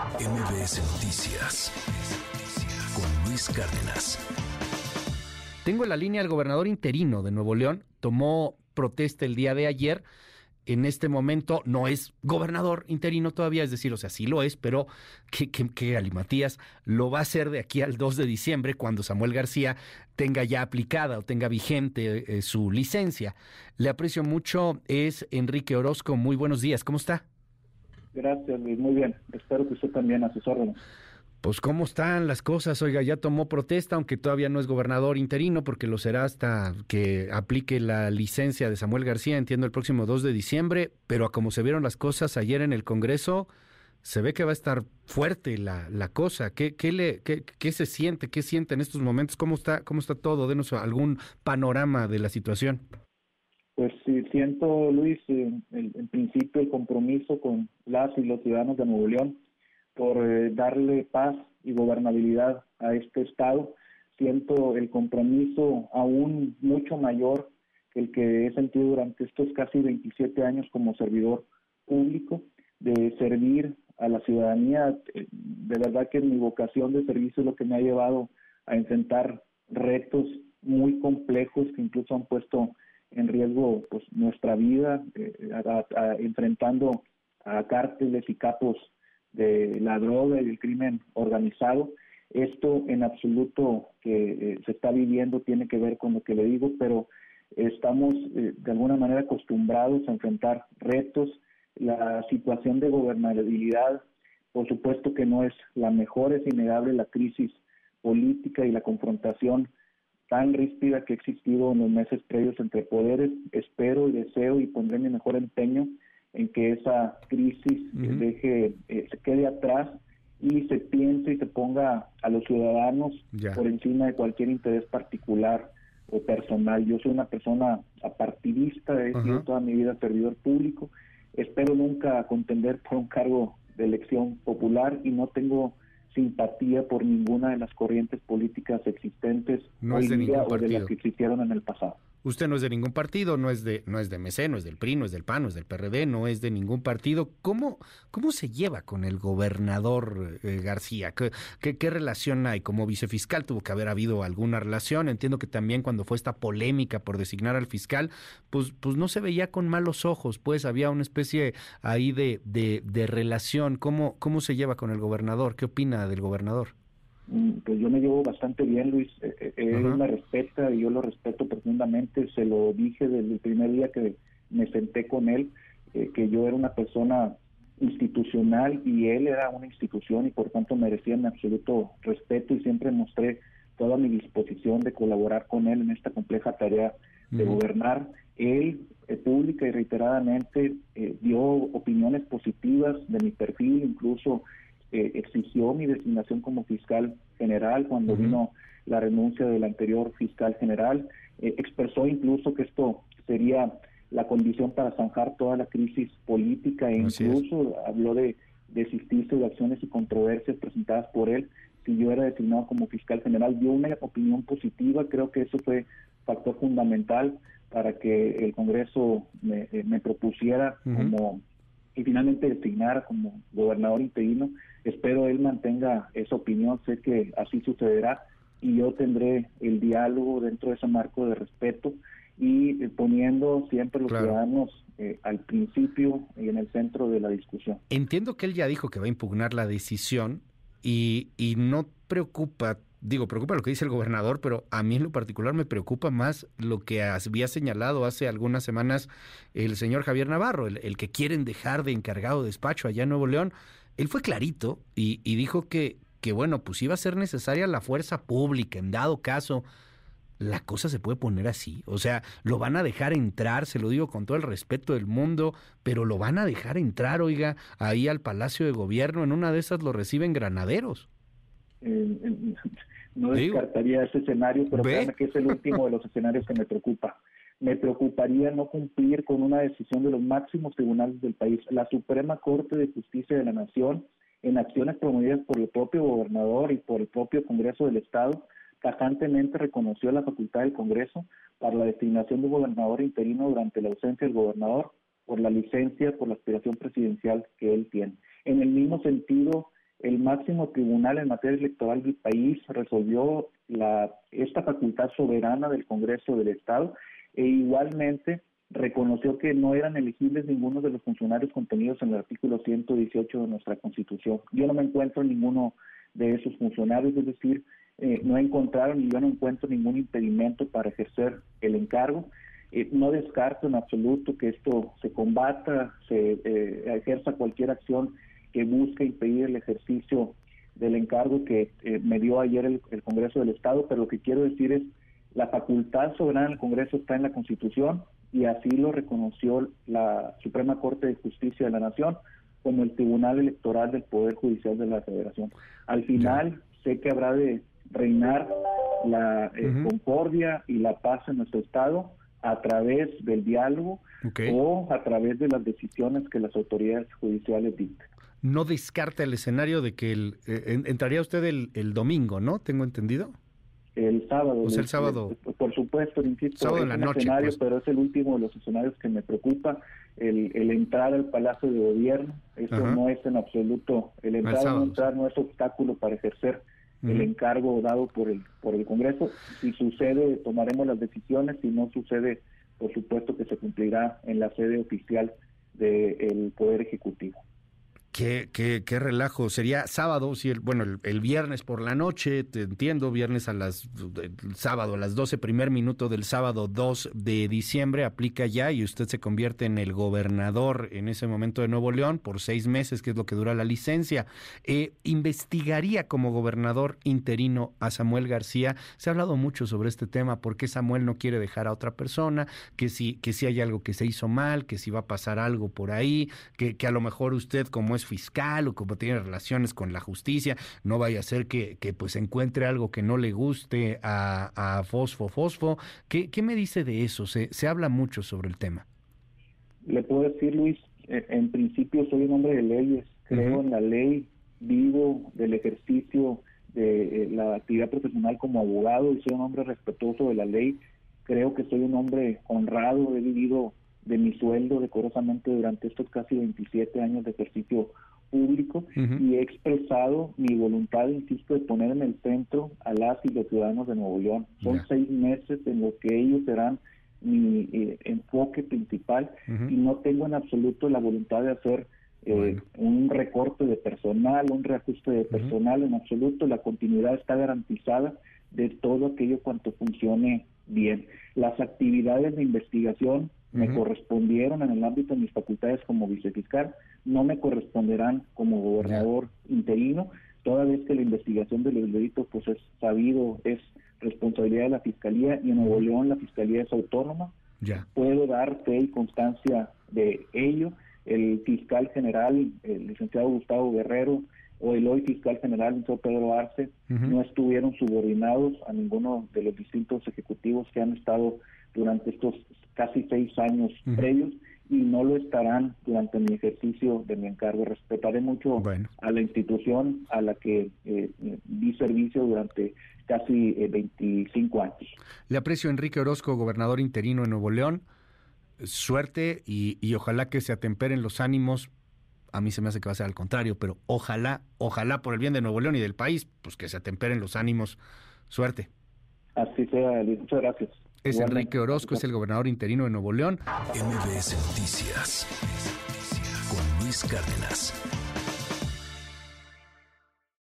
MBS Noticias con Luis Cárdenas. Tengo en la línea al gobernador interino de Nuevo León. Tomó protesta el día de ayer. En este momento no es gobernador interino todavía, es decir, o sea, sí lo es, pero que, que, que Galimatías lo va a hacer de aquí al 2 de diciembre, cuando Samuel García tenga ya aplicada o tenga vigente eh, su licencia. Le aprecio mucho, es Enrique Orozco. Muy buenos días, ¿cómo está? Gracias, Luis. Muy bien. Espero que usted también a sus órdenes. Pues cómo están las cosas, oiga, ya tomó protesta, aunque todavía no es gobernador interino, porque lo será hasta que aplique la licencia de Samuel García, entiendo, el próximo 2 de diciembre, pero a como se vieron las cosas ayer en el Congreso, se ve que va a estar fuerte la, la cosa. ¿Qué, qué, le, qué, ¿Qué se siente? ¿Qué siente en estos momentos? ¿Cómo está, cómo está todo? Denos algún panorama de la situación. Pues sí, siento, Luis, en, en principio el compromiso con las y los ciudadanos de Nuevo León por eh, darle paz y gobernabilidad a este Estado. Siento el compromiso aún mucho mayor que el que he sentido durante estos casi 27 años como servidor público, de servir a la ciudadanía. De verdad que mi vocación de servicio es lo que me ha llevado a enfrentar retos muy complejos que incluso han puesto en riesgo pues nuestra vida, eh, enfrentando a cárteles y capos de la droga y el crimen organizado. Esto en absoluto que eh, se está viviendo tiene que ver con lo que le digo, pero estamos eh, de alguna manera acostumbrados a enfrentar retos. La situación de gobernabilidad, por supuesto que no es la mejor, es innegable la crisis política y la confrontación tan ríspida que ha existido en los meses previos entre poderes. Espero y deseo y pondré mi mejor empeño en que esa crisis uh -huh. deje, eh, se quede atrás y se piense y se ponga a los ciudadanos ya. por encima de cualquier interés particular o personal. Yo soy una persona apartidista, he sido uh -huh. toda mi vida servidor público, espero nunca contender por un cargo de elección popular y no tengo simpatía por ninguna de las corrientes políticas existentes no hoy día o de las que existieron en el pasado. Usted no es de ningún partido, no es de, no es de MC, no es del PRI, no es del PAN, no es del PRD, no es de ningún partido. ¿Cómo, cómo se lleva con el gobernador eh, García? ¿Qué, ¿Qué, relación hay? Como vicefiscal tuvo que haber habido alguna relación. Entiendo que también cuando fue esta polémica por designar al fiscal, pues, pues no se veía con malos ojos, pues había una especie ahí de, de, de relación. ¿Cómo, ¿Cómo se lleva con el gobernador? ¿Qué opina del gobernador? Pues yo me llevo bastante bien, Luis. Él uh -huh. me respeta y yo lo respeto profundamente. Se lo dije desde el primer día que me senté con él, eh, que yo era una persona institucional y él era una institución y por tanto merecía mi absoluto respeto y siempre mostré toda mi disposición de colaborar con él en esta compleja tarea de uh -huh. gobernar. Él eh, pública y reiteradamente eh, dio opiniones positivas de mi perfil, incluso eh, exigió mi designación como fiscal general cuando uh -huh. vino la renuncia del anterior fiscal general, eh, expresó incluso que esto sería la condición para zanjar toda la crisis política e incluso habló de desistirse de acciones y controversias presentadas por él si yo era designado como fiscal general. Dio una opinión positiva, creo que eso fue factor fundamental para que el Congreso me, eh, me propusiera uh -huh. como y finalmente designara como gobernador interino. Espero él mantenga esa opinión, sé que así sucederá y yo tendré el diálogo dentro de ese marco de respeto y eh, poniendo siempre los claro. ciudadanos eh, al principio y en el centro de la discusión. Entiendo que él ya dijo que va a impugnar la decisión y, y no preocupa digo, preocupa lo que dice el gobernador, pero a mí en lo particular me preocupa más lo que había señalado hace algunas semanas el señor Javier Navarro, el, que quieren dejar de encargado de despacho allá en Nuevo León. Él fue clarito y, y dijo que, que, bueno, pues iba a ser necesaria la fuerza pública, en dado caso, la cosa se puede poner así. O sea, lo van a dejar entrar, se lo digo con todo el respeto del mundo, pero lo van a dejar entrar, oiga, ahí al Palacio de Gobierno. En una de esas lo reciben granaderos. Eh, no descartaría ese escenario, pero créanme que es el último de los escenarios que me preocupa. Me preocuparía no cumplir con una decisión de los máximos tribunales del país. La Suprema Corte de Justicia de la Nación, en acciones promovidas por el propio gobernador y por el propio Congreso del Estado, tajantemente reconoció la facultad del Congreso para la designación de un gobernador interino durante la ausencia del gobernador por la licencia, por la aspiración presidencial que él tiene. En el mismo sentido, el máximo tribunal en materia electoral del país resolvió la, esta facultad soberana del Congreso del Estado e igualmente reconoció que no eran elegibles ninguno de los funcionarios contenidos en el artículo 118 de nuestra Constitución. Yo no me encuentro en ninguno de esos funcionarios, es decir, eh, no encontraron y yo no encuentro ningún impedimento para ejercer el encargo. Eh, no descarto en absoluto que esto se combata, se eh, ejerza cualquier acción que busque impedir el ejercicio del encargo que me dio ayer el, el Congreso del Estado, pero lo que quiero decir es la facultad soberana del Congreso está en la Constitución y así lo reconoció la Suprema Corte de Justicia de la Nación como el Tribunal Electoral del Poder Judicial de la Federación. Al final sé que habrá de reinar la eh, concordia y la paz en nuestro Estado a través del diálogo o a través de las decisiones que las autoridades judiciales dicten. No descarta el escenario de que el, eh, entraría usted el, el domingo, ¿no? Tengo entendido el sábado. el sábado. Por supuesto, insisto, es un escenario, pues. pero es el último de los escenarios que me preocupa, el, el entrar al Palacio de Gobierno, eso no es en absoluto, el entrar o no entrar no es obstáculo para ejercer el encargo dado por el, por el Congreso. Si sucede, tomaremos las decisiones, si no sucede, por supuesto que se cumplirá en la sede oficial del Poder Ejecutivo. Qué, qué, qué, relajo. Sería sábado, si el, bueno, el, viernes por la noche, te entiendo, viernes a las, sábado a las 12, primer minuto del sábado 2 de diciembre, aplica ya y usted se convierte en el gobernador en ese momento de Nuevo León por seis meses, que es lo que dura la licencia. Eh, ¿Investigaría como gobernador interino a Samuel García? Se ha hablado mucho sobre este tema, por qué Samuel no quiere dejar a otra persona, que si, que si hay algo que se hizo mal, que si va a pasar algo por ahí, que, que a lo mejor usted como es fiscal o como tiene relaciones con la justicia, no vaya a ser que, que pues encuentre algo que no le guste a, a Fosfo Fosfo. ¿Qué, ¿Qué, me dice de eso? Se, se habla mucho sobre el tema. Le puedo decir, Luis, eh, en principio soy un hombre de leyes, creo en la ley, vivo del ejercicio de eh, la actividad profesional como abogado y soy un hombre respetuoso de la ley. Creo que soy un hombre honrado, he vivido de mi sueldo decorosamente durante estos casi 27 años de ejercicio público y he expresado mi voluntad, insisto, de poner en el centro a las y los ciudadanos de Nuevo León. Son seis meses en los que ellos serán mi eh, enfoque principal y no tengo en absoluto la voluntad de hacer eh, un recorte de personal, un reajuste de personal, en absoluto la continuidad está garantizada de todo aquello cuanto funcione bien. Las actividades de investigación me correspondieron en el ámbito de mis facultades como vicefiscal, no me corresponderán como gobernador interino, toda vez que la investigación de los delitos pues es sabido, es responsabilidad de la Fiscalía y en Nuevo León la Fiscalía es autónoma. Ya. Puedo dar fe y constancia de ello. El fiscal general, el licenciado Gustavo Guerrero, o el hoy fiscal general, Pedro Arce, no estuvieron subordinados a ninguno de los distintos ejecutivos que han estado durante estos casi seis años previos y no lo estarán durante mi ejercicio de mi encargo. Respetaré mucho a la institución a la que eh, di servicio durante casi 25 eh, años. Le aprecio Enrique Orozco, gobernador interino en Nuevo León. Suerte y, y ojalá que se atemperen los ánimos a mí se me hace que va a ser al contrario, pero ojalá, ojalá por el bien de Nuevo León y del país, pues que se atemperen los ánimos. Suerte. Así sea, muchas gracias. Es Enrique Orozco, es el gobernador interino de Nuevo León. MBS Noticias con Luis Cárdenas.